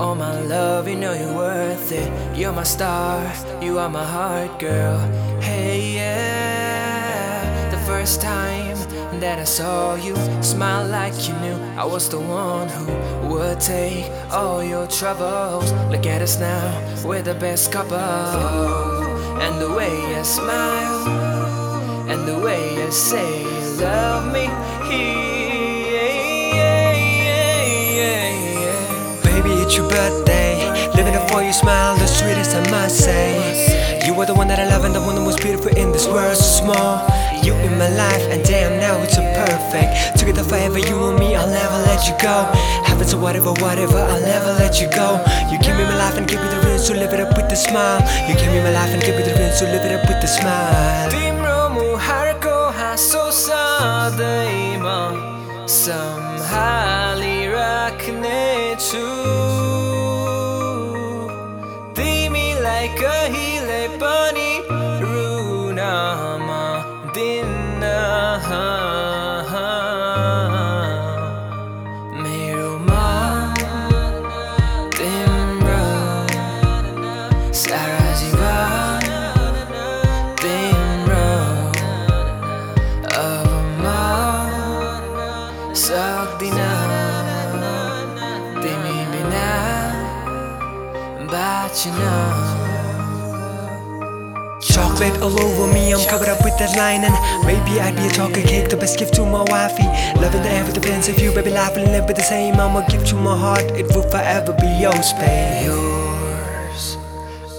all my love, you know you're worth it. You're my star, you are my heart, girl. Hey, yeah. The first time that I saw you smile like you knew I was the one who would take all your troubles. Look at us now, we're the best couple. And the way you smile, and the way you say you love me. Yeah, your birthday. Living up for your smile, the sweetest I must say. You were the one that I love and the one that was beautiful in this world so small. You in my life and damn now it's so perfect. Together forever, you and me, I'll never let you go. Heaven to whatever, whatever, I'll never let you go. You give me my life and give me the reason, so live it up with a smile. You give me my life and give me the reason, so live it up with a smile. 뒷몸으로 하려고 하소서다 임원 Somehow 이라크네 주 तिमीलाई कहिले पनि run म दिन्न मेरो मन तिम्रो सारा जीवन तिम्रो अब म सक्दिन। तिमी बिना बाँच्न। All over me, I'm covered up with that line And maybe I'd be a chocolate cake, the best gift to my wifey. Loving the air with the fence of you, baby, life will never be the same. I'ma give you my heart, it will forever be yours, babe. Yours.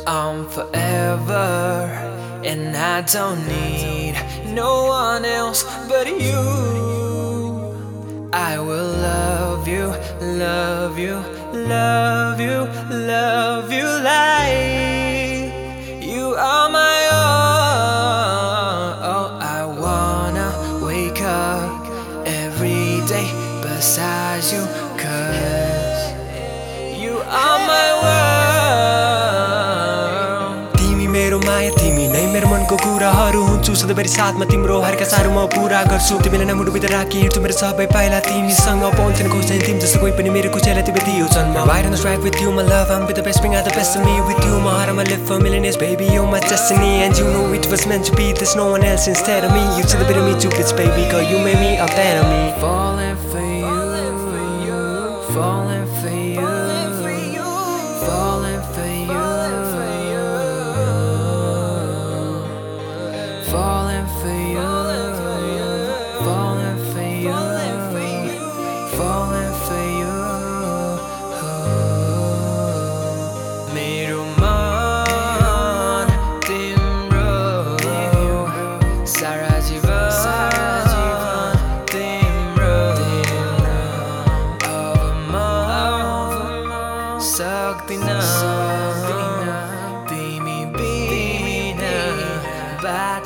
I'm forever, and I don't need no one else but you. I will love you, love you, love you, love you like besides you Cause you are my world. तिमी मेरो माया तिमी नै मेरो मनको कुराहरू हुन्छु। सधैँभरि साथमा तिम्रो हरका साह्रो म पुरा गर्छु। तिमीलाई नै मुटुभित्र राखी हिँड्छु मेरो सबै पाइला तिमीसँग पाउँछन्। खोज्दैन तिमी जस्तो कोही पनि मेरो कुचैलाई तिमी दियो जन्म। वाइर नस right with you my love am with the best being are the best me with you my heart my life for millions baby you my destiny and you know it was meant to be this no one else instead of me you सधैँभरि me to kids baby girl you may me a fan of me fall and fame Falling for you, Sabi na, di na, di mi bina, ba't